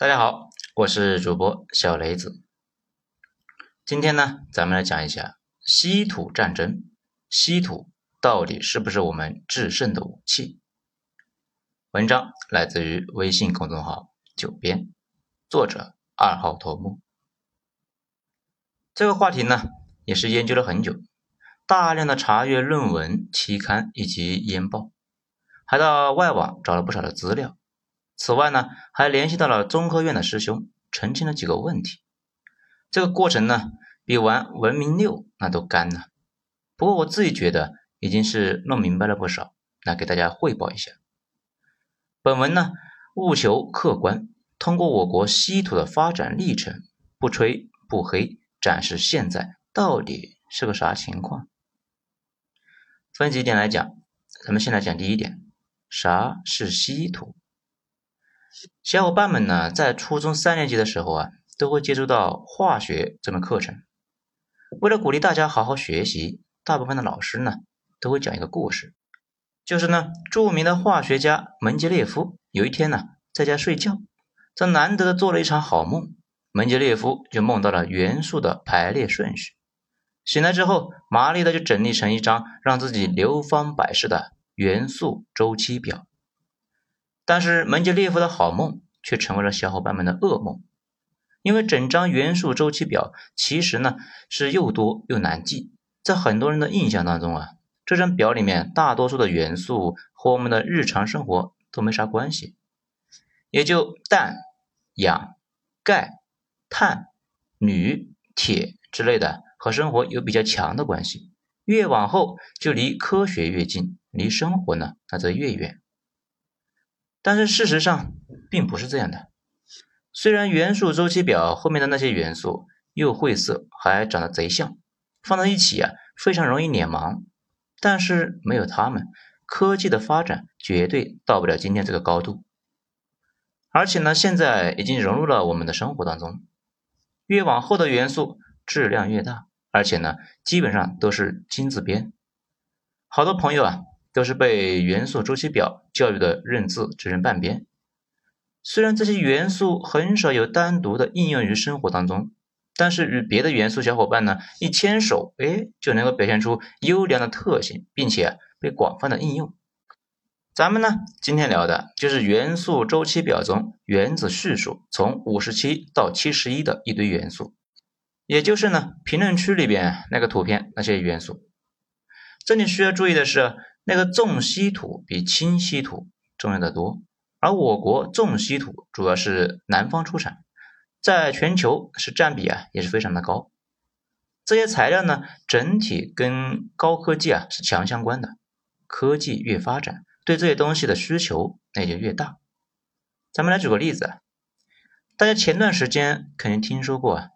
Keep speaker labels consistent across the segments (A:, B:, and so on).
A: 大家好，我是主播小雷子。今天呢，咱们来讲一下稀土战争。稀土到底是不是我们制胜的武器？文章来自于微信公众号“九编”，作者二号头目。这个话题呢，也是研究了很久，大量的查阅论文、期刊以及研报，还到外网找了不少的资料。此外呢，还联系到了中科院的师兄，澄清了几个问题。这个过程呢，比玩文明六那都干呢。不过我自己觉得已经是弄明白了不少，来给大家汇报一下。本文呢，务求客观，通过我国稀土的发展历程，不吹不黑，展示现在到底是个啥情况。分几点来讲，咱们先来讲第一点，啥是稀土？小伙伴们呢，在初中三年级的时候啊，都会接触到化学这门课程。为了鼓励大家好好学习，大部分的老师呢，都会讲一个故事，就是呢，著名的化学家门捷列夫有一天呢，在家睡觉，这难得的做了一场好梦。门捷列夫就梦到了元素的排列顺序，醒来之后，麻利的就整理成一张让自己流芳百世的元素周期表。但是门捷列夫的好梦却成为了小伙伴们的噩梦，因为整张元素周期表其实呢是又多又难记，在很多人的印象当中啊，这张表里面大多数的元素和我们的日常生活都没啥关系，也就氮、氧、钙、碳、铝、铁之类的和生活有比较强的关系，越往后就离科学越近，离生活呢那则越远。但是事实上并不是这样的。虽然元素周期表后面的那些元素又晦涩，还长得贼像，放在一起啊非常容易脸盲，但是没有它们，科技的发展绝对到不了今天这个高度。而且呢，现在已经融入了我们的生活当中。越往后的元素质量越大，而且呢，基本上都是金字边。好多朋友啊。都是被元素周期表教育的认字只认半边。虽然这些元素很少有单独的应用于生活当中，但是与别的元素小伙伴呢一牵手，哎，就能够表现出优良的特性，并且被广泛的应用。咱们呢今天聊的就是元素周期表中原子序数从五十七到七十一的一堆元素，也就是呢评论区里边那个图片那些元素。这里需要注意的是。那个重稀土比轻稀土重要的多，而我国重稀土主要是南方出产，在全球是占比啊也是非常的高。这些材料呢，整体跟高科技啊是强相关的，科技越发展，对这些东西的需求那就越大。咱们来举个例子啊，大家前段时间肯定听说过啊，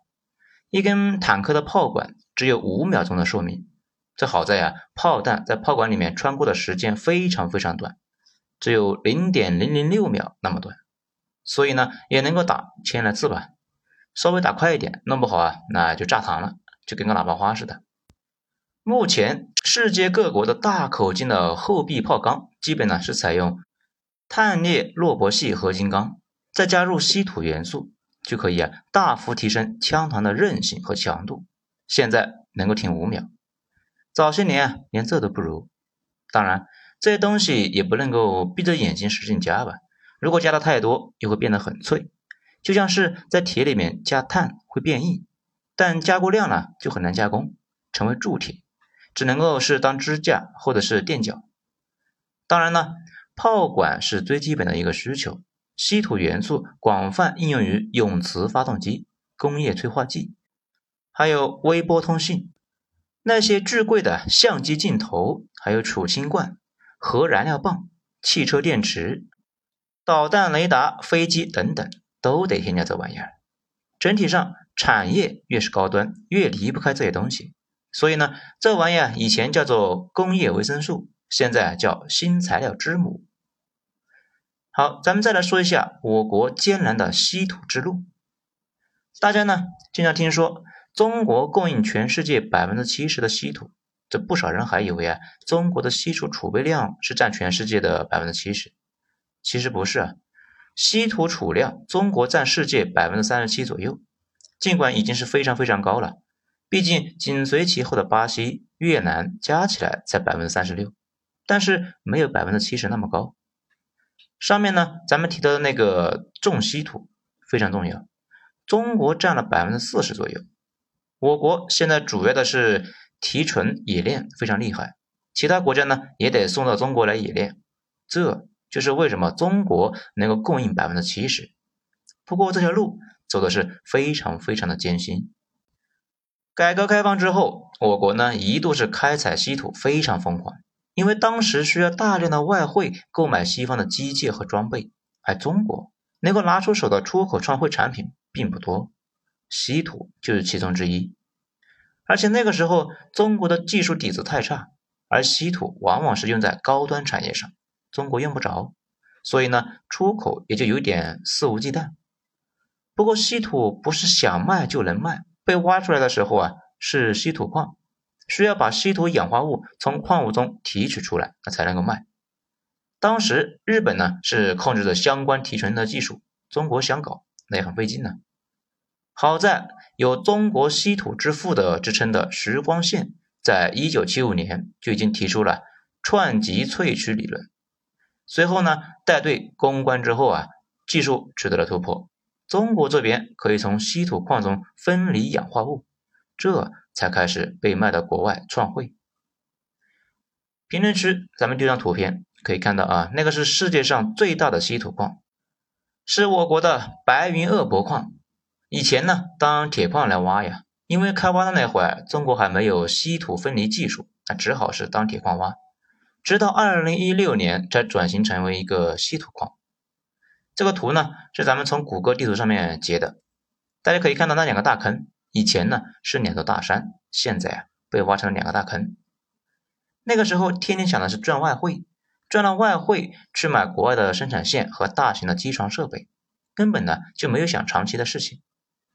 A: 一根坦克的炮管只有五秒钟的寿命。这好在呀，炮弹在炮管里面穿过的时间非常非常短，只有零点零零六秒那么短，所以呢也能够打千来次吧。稍微打快一点，弄不好啊那就炸膛了，就跟个喇叭花似的。目前世界各国的大口径的厚壁炮钢，基本呢是采用碳镍铬铂系合金钢，再加入稀土元素，就可以啊大幅提升枪膛的韧性和强度。现在能够挺五秒。早些年啊，连这都不如。当然，这些东西也不能够闭着眼睛使劲加吧。如果加的太多，又会变得很脆，就像是在铁里面加碳会变硬，但加过量了就很难加工成为铸铁，只能够是当支架或者是垫脚。当然呢，炮管是最基本的一个需求，稀土元素广泛应用于永磁发动机、工业催化剂，还有微波通信。那些巨贵的相机镜头，还有储氢罐、核燃料棒、汽车电池、导弹雷达、飞机等等，都得添加这玩意儿。整体上，产业越是高端，越离不开这些东西。所以呢，这玩意儿以前叫做工业维生素，现在叫新材料之母。好，咱们再来说一下我国艰难的稀土之路。大家呢，经常听说。中国供应全世界百分之七十的稀土，这不少人还以为啊，中国的稀土储备量是占全世界的百分之七十。其实不是啊，稀土储量中国占世界百分之三十七左右，尽管已经是非常非常高了，毕竟紧随其后的巴西、越南加起来才百分之三十六，但是没有百分之七十那么高。上面呢，咱们提到的那个重稀土非常重要，中国占了百分之四十左右。我国现在主要的是提纯冶炼非常厉害，其他国家呢也得送到中国来冶炼，这就是为什么中国能够供应百分之七十。不过这条路走的是非常非常的艰辛。改革开放之后，我国呢一度是开采稀土非常疯狂。因为当时需要大量的外汇购买西方的机械和装备，而中国能够拿出手的出口创汇产品并不多，稀土就是其中之一。而且那个时候中国的技术底子太差，而稀土往往是用在高端产业上，中国用不着，所以呢出口也就有点肆无忌惮。不过稀土不是想卖就能卖，被挖出来的时候啊是稀土矿。需要把稀土氧化物从矿物中提取出来，那才能够卖。当时日本呢是控制着相关提纯的技术，中国想搞那也很费劲呢。好在有“中国稀土之父”的之称的石光宪，在一九七五年就已经提出了串级萃取理论。随后呢带队攻关之后啊，技术取得了突破，中国这边可以从稀土矿中分离氧化物，这。才开始被卖到国外创汇。评论区咱们丢张图片，可以看到啊，那个是世界上最大的稀土矿，是我国的白云鄂博矿。以前呢，当铁矿来挖呀，因为开挖的那会儿，中国还没有稀土分离技术，那只好是当铁矿挖。直到二零一六年才转型成为一个稀土矿。这个图呢，是咱们从谷歌地图上面截的，大家可以看到那两个大坑。以前呢是两座大山，现在啊被挖成了两个大坑。那个时候天天想的是赚外汇，赚了外汇去买国外的生产线和大型的机床设备，根本呢就没有想长期的事情。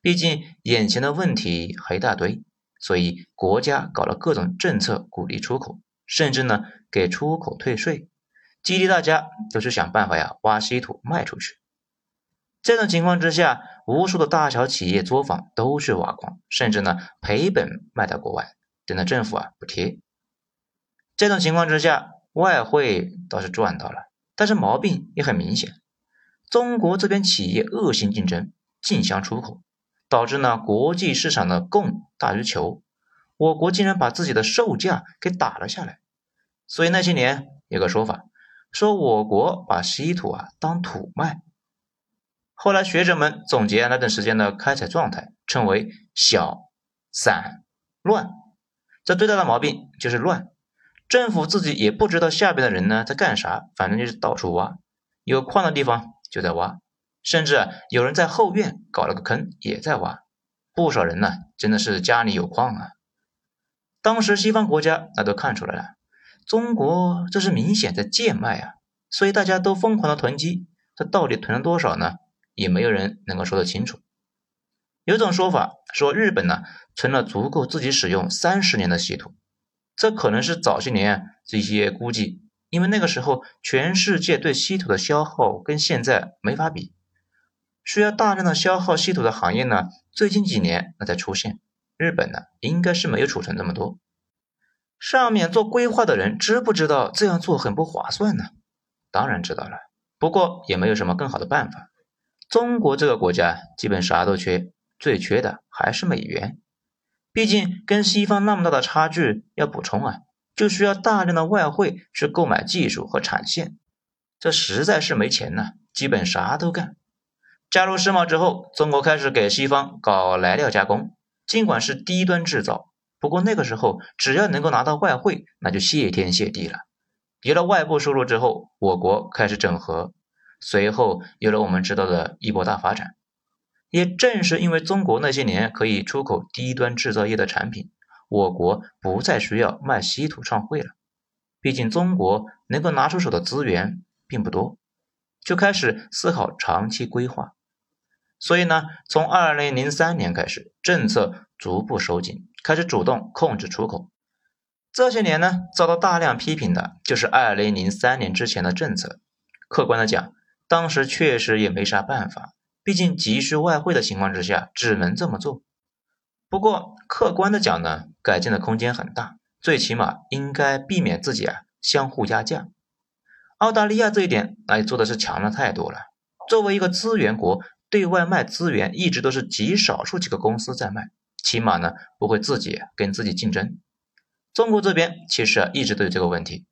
A: 毕竟眼前的问题还一大堆，所以国家搞了各种政策鼓励出口，甚至呢给出口退税，激励大家都是想办法呀挖稀土卖出去。这种情况之下，无数的大小企业作坊都去挖矿，甚至呢赔本卖到国外，等着政府啊补贴。这种情况之下，外汇倒是赚到了，但是毛病也很明显。中国这边企业恶性竞争，竞相出口，导致呢国际市场的供大于求，我国竟然把自己的售价给打了下来。所以那些年有个说法，说我国把稀土啊当土卖。后来学者们总结那段时间的开采状态，称为小、散、乱。这最大的毛病就是乱。政府自己也不知道下边的人呢在干啥，反正就是到处挖，有矿的地方就在挖，甚至有人在后院搞了个坑也在挖。不少人呢真的是家里有矿啊。当时西方国家那都看出来了，中国这是明显在贱卖啊，所以大家都疯狂的囤积。这到底囤了多少呢？也没有人能够说得清楚。有种说法说，日本呢存了足够自己使用三十年的稀土，这可能是早些年这些估计，因为那个时候全世界对稀土的消耗跟现在没法比，需要大量的消耗稀土的行业呢，最近几年那才出现。日本呢应该是没有储存这么多。上面做规划的人知不知道这样做很不划算呢？当然知道了，不过也没有什么更好的办法。中国这个国家基本啥都缺，最缺的还是美元。毕竟跟西方那么大的差距要补充啊，就需要大量的外汇去购买技术和产线。这实在是没钱呐，基本啥都干。加入世贸之后，中国开始给西方搞来料加工，尽管是低端制造，不过那个时候只要能够拿到外汇，那就谢天谢地了。有了外部收入之后，我国开始整合。随后有了我们知道的一波大发展，也正是因为中国那些年可以出口低端制造业的产品，我国不再需要卖稀土创汇了。毕竟中国能够拿出手的资源并不多，就开始思考长期规划。所以呢，从二零零三年开始，政策逐步收紧，开始主动控制出口。这些年呢，遭到大量批评的就是二零零三年之前的政策。客观的讲。当时确实也没啥办法，毕竟急需外汇的情况之下，只能这么做。不过客观的讲呢，改进的空间很大，最起码应该避免自己啊相互压价。澳大利亚这一点那做的是强了太多了。作为一个资源国，对外卖资源一直都是极少数几个公司在卖，起码呢不会自己跟自己竞争。中国这边其实啊一直都有这个问题。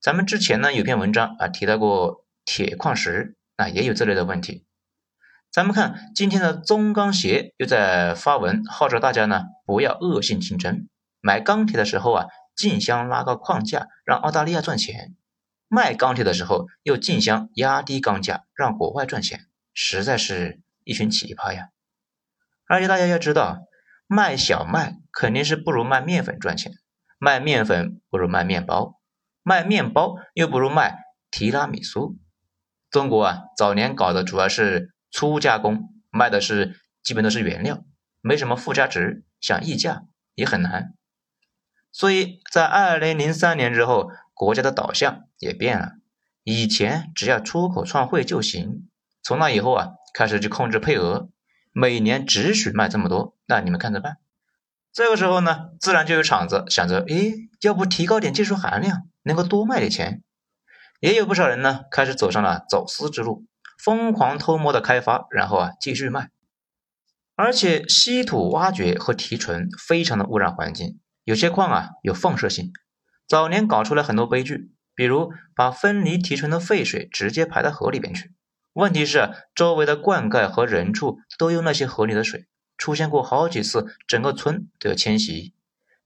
A: 咱们之前呢有篇文章啊提到过铁矿石啊也有这类的问题。咱们看今天的中钢协又在发文号召大家呢不要恶性竞争，买钢铁的时候啊竞相拉高矿价，让澳大利亚赚钱。卖钢铁的时候又竞相压低钢价，让国外赚钱，实在是一群奇葩呀！而且大家要知道，卖小麦肯定是不如卖面粉赚钱，卖面粉不如卖面包，卖面包又不如卖提拉米苏。中国啊，早年搞的主要是粗加工，卖的是基本都是原料，没什么附加值，想溢价也很难。所以在二零零三年之后。国家的导向也变了，以前只要出口创汇就行，从那以后啊，开始就控制配额，每年只许卖这么多，那你们看着办。这个时候呢，自然就有厂子想着，诶，要不提高点技术含量，能够多卖点钱。也有不少人呢，开始走上了走私之路，疯狂偷摸的开发，然后啊继续卖。而且稀土挖掘和提纯非常的污染环境，有些矿啊有放射性。早年搞出来很多悲剧，比如把分离提纯的废水直接排到河里边去。问题是周围的灌溉和人畜都用那些河里的水，出现过好几次整个村都要迁徙，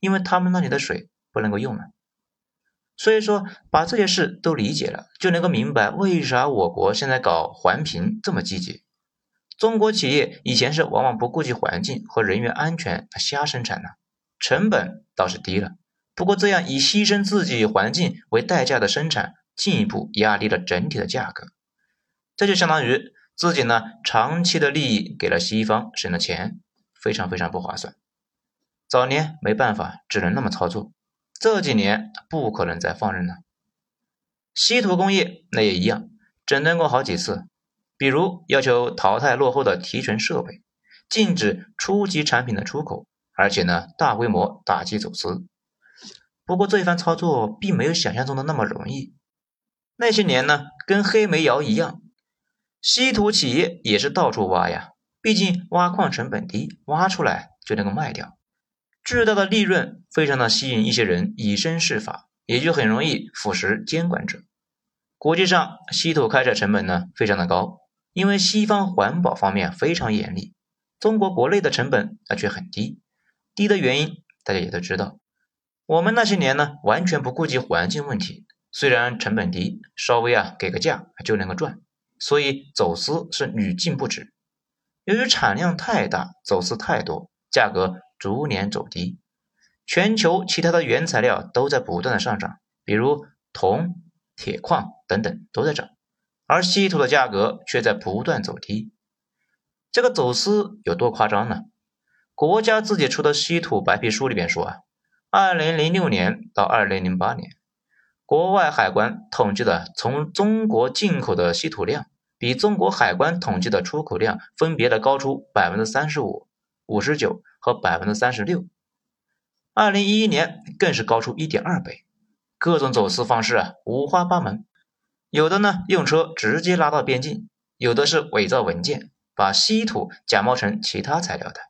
A: 因为他们那里的水不能够用了。所以说，把这些事都理解了，就能够明白为啥我国现在搞环评这么积极。中国企业以前是往往不顾及环境和人员安全瞎生产的，成本倒是低了。不过，这样以牺牲自己环境为代价的生产，进一步压低了整体的价格。这就相当于自己呢长期的利益给了西方，省了钱，非常非常不划算。早年没办法，只能那么操作。这几年不可能再放任了。稀土工业那也一样，整顿过好几次，比如要求淘汰落后的提纯设备，禁止初级产品的出口，而且呢大规模打击走私。不过这一番操作并没有想象中的那么容易。那些年呢，跟黑煤窑一样，稀土企业也是到处挖呀。毕竟挖矿成本低，挖出来就能够卖掉，巨大的利润非常的吸引一些人以身试法，也就很容易腐蚀监管者。国际上稀土开采成本呢非常的高，因为西方环保方面非常严厉，中国国内的成本那却很低。低的原因大家也都知道。我们那些年呢，完全不顾及环境问题，虽然成本低，稍微啊给个价就能够赚，所以走私是屡禁不止。由于产量太大，走私太多，价格逐年走低。全球其他的原材料都在不断的上涨，比如铜、铁矿等等都在涨，而稀土的价格却在不断走低。这个走私有多夸张呢？国家自己出的稀土白皮书里边说啊。二零零六年到二零零八年，国外海关统计的从中国进口的稀土量，比中国海关统计的出口量分别的高出百分之三十五、五十九和百分之三十六。二零一一年更是高出一点二倍。各种走私方式啊，五花八门，有的呢用车直接拉到边境，有的是伪造文件，把稀土假冒成其他材料的。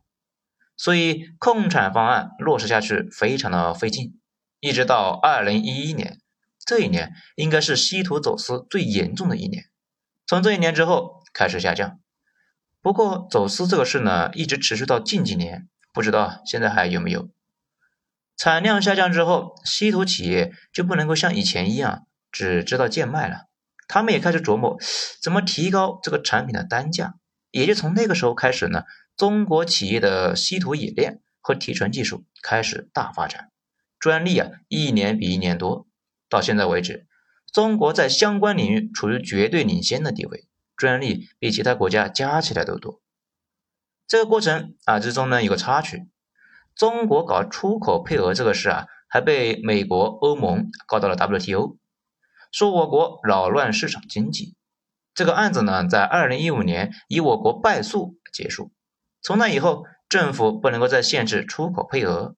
A: 所以控产方案落实下去非常的费劲，一直到二零一一年，这一年应该是稀土走私最严重的一年。从这一年之后开始下降。不过走私这个事呢，一直持续到近几年，不知道现在还有没有。产量下降之后，稀土企业就不能够像以前一样只知道贱卖了，他们也开始琢磨怎么提高这个产品的单价。也就从那个时候开始呢。中国企业的稀土冶炼和提纯技术开始大发展，专利啊一年比一年多。到现在为止，中国在相关领域处于绝对领先的地位，专利比其他国家加起来都多。这个过程啊之中呢有个插曲，中国搞出口配额这个事啊，还被美国、欧盟告到了 WTO，说我国扰乱市场经济。这个案子呢，在二零一五年以我国败诉结束。从那以后，政府不能够再限制出口配额。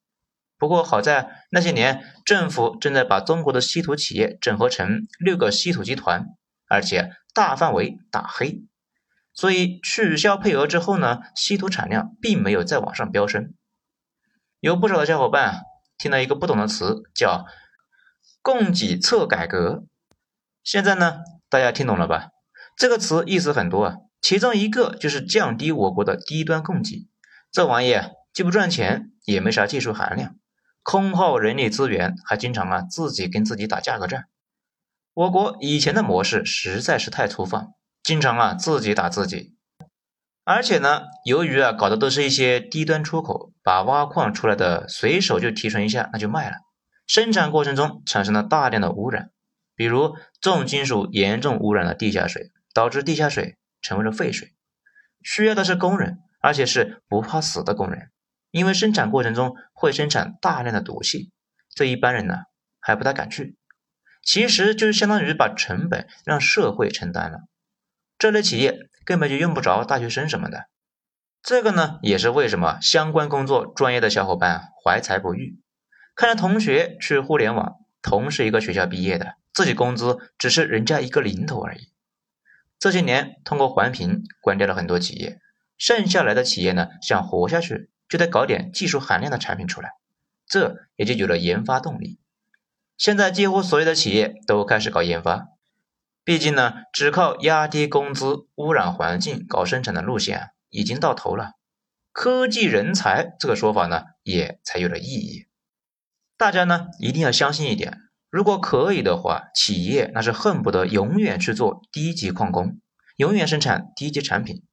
A: 不过好在那些年，政府正在把中国的稀土企业整合成六个稀土集团，而且大范围打黑，所以取消配额之后呢，稀土产量并没有再往上飙升。有不少的小伙伴听到一个不懂的词，叫“供给侧改革”。现在呢，大家听懂了吧？这个词意思很多啊，其中一个就是降低我国的低端供给。这玩意既不赚钱，也没啥技术含量。空耗人力资源，还经常啊自己跟自己打价格战。我国以前的模式实在是太粗放，经常啊自己打自己。而且呢，由于啊搞的都是一些低端出口，把挖矿出来的随手就提纯一下，那就卖了。生产过程中产生了大量的污染，比如重金属严重污染了地下水，导致地下水成为了废水。需要的是工人，而且是不怕死的工人。因为生产过程中会生产大量的毒气，这一般人呢还不大敢去。其实就是相当于把成本让社会承担了，这类企业根本就用不着大学生什么的。这个呢也是为什么相关工作专业的小伙伴怀才不遇。看着同学去互联网，同是一个学校毕业的，自己工资只是人家一个零头而已。这些年通过环评关掉了很多企业，剩下来的企业呢想活下去。就得搞点技术含量的产品出来，这也就有了研发动力。现在几乎所有的企业都开始搞研发，毕竟呢，只靠压低工资、污染环境搞生产的路线已经到头了。科技人才这个说法呢，也才有了意义。大家呢一定要相信一点，如果可以的话，企业那是恨不得永远去做低级矿工，永远生产低级产品。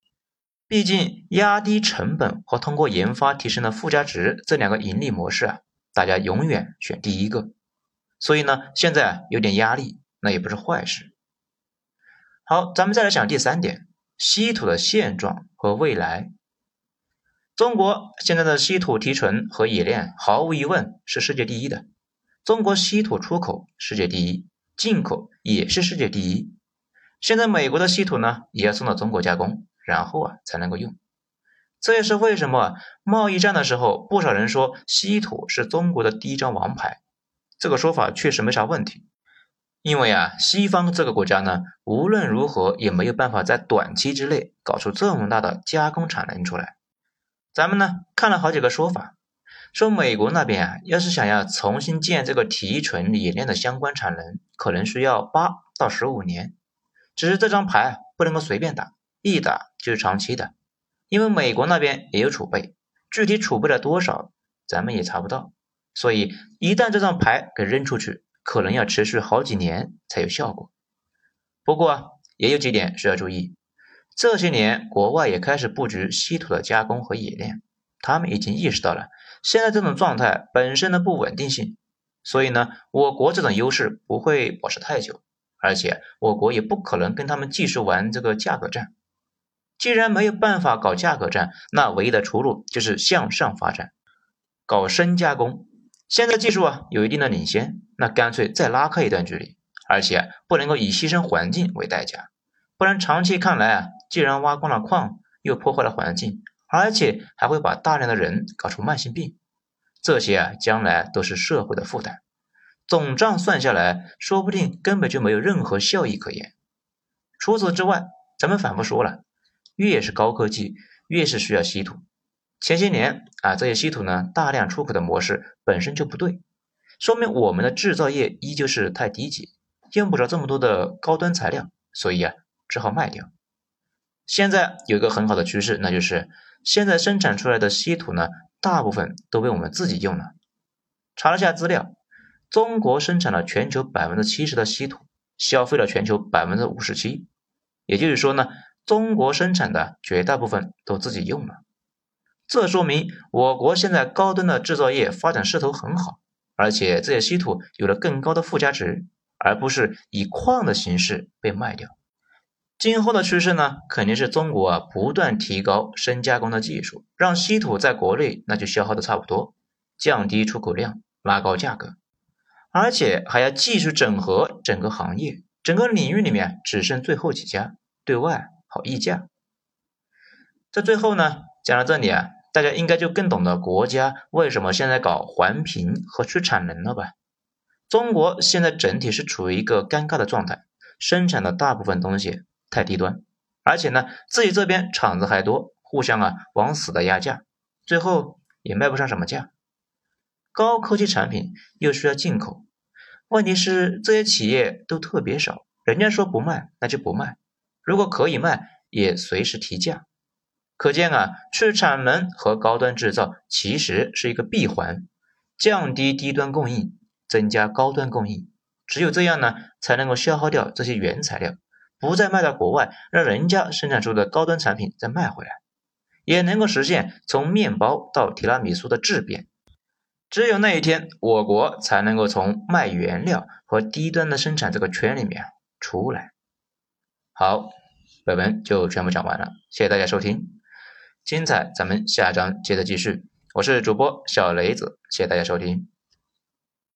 A: 毕竟，压低成本和通过研发提升的附加值这两个盈利模式啊，大家永远选第一个。所以呢，现在有点压力，那也不是坏事。好，咱们再来讲第三点：稀土的现状和未来。中国现在的稀土提纯和冶炼毫无疑问是世界第一的。中国稀土出口世界第一，进口也是世界第一。现在美国的稀土呢，也要送到中国加工。然后啊才能够用，这也是为什么贸易战的时候，不少人说稀土是中国的第一张王牌。这个说法确实没啥问题，因为啊西方这个国家呢，无论如何也没有办法在短期之内搞出这么大的加工产能出来。咱们呢看了好几个说法，说美国那边啊，要是想要重新建这个提纯冶炼的相关产能，可能需要八到十五年。只是这张牌不能够随便打。一打就是长期的，因为美国那边也有储备，具体储备了多少，咱们也查不到。所以一旦这张牌给扔出去，可能要持续好几年才有效果。不过也有几点需要注意，这些年国外也开始布局稀土的加工和冶炼，他们已经意识到了现在这种状态本身的不稳定性，所以呢，我国这种优势不会保持太久，而且我国也不可能跟他们继续玩这个价格战。既然没有办法搞价格战，那唯一的出路就是向上发展，搞深加工。现在技术啊有一定的领先，那干脆再拉开一段距离，而且不能够以牺牲环境为代价，不然长期看来啊，既然挖光了矿，又破坏了环境，而且还会把大量的人搞出慢性病，这些啊将来都是社会的负担。总账算下来，说不定根本就没有任何效益可言。除此之外，咱们反复说了。越是高科技，越是需要稀土。前些年啊，这些稀土呢大量出口的模式本身就不对，说明我们的制造业依旧是太低级，用不着这么多的高端材料，所以啊只好卖掉。现在有一个很好的趋势，那就是现在生产出来的稀土呢，大部分都被我们自己用了。查了下资料，中国生产了全球百分之七十的稀土，消费了全球百分之五十七，也就是说呢。中国生产的绝大部分都自己用了，这说明我国现在高端的制造业发展势头很好，而且这些稀土有了更高的附加值，而不是以矿的形式被卖掉。今后的趋势呢，肯定是中国啊不断提高深加工的技术，让稀土在国内那就消耗的差不多，降低出口量，拉高价格，而且还要继续整合整个行业，整个领域里面只剩最后几家。对外好议价。在最后呢，讲到这里啊，大家应该就更懂得国家为什么现在搞环评和去产能了吧？中国现在整体是处于一个尴尬的状态，生产的大部分东西太低端，而且呢，自己这边厂子还多，互相啊往死的压价，最后也卖不上什么价。高科技产品又需要进口，问题是这些企业都特别少，人家说不卖那就不卖，如果可以卖也随时提价。可见啊，去产能和高端制造其实是一个闭环，降低低端供应。增加高端供应，只有这样呢，才能够消耗掉这些原材料，不再卖到国外，让人家生产出的高端产品再卖回来，也能够实现从面包到提拉米苏的质变。只有那一天，我国才能够从卖原料和低端的生产这个圈里面出来。好，本文就全部讲完了，谢谢大家收听，精彩咱们下章接着继续。我是主播小雷子，谢谢大家收听。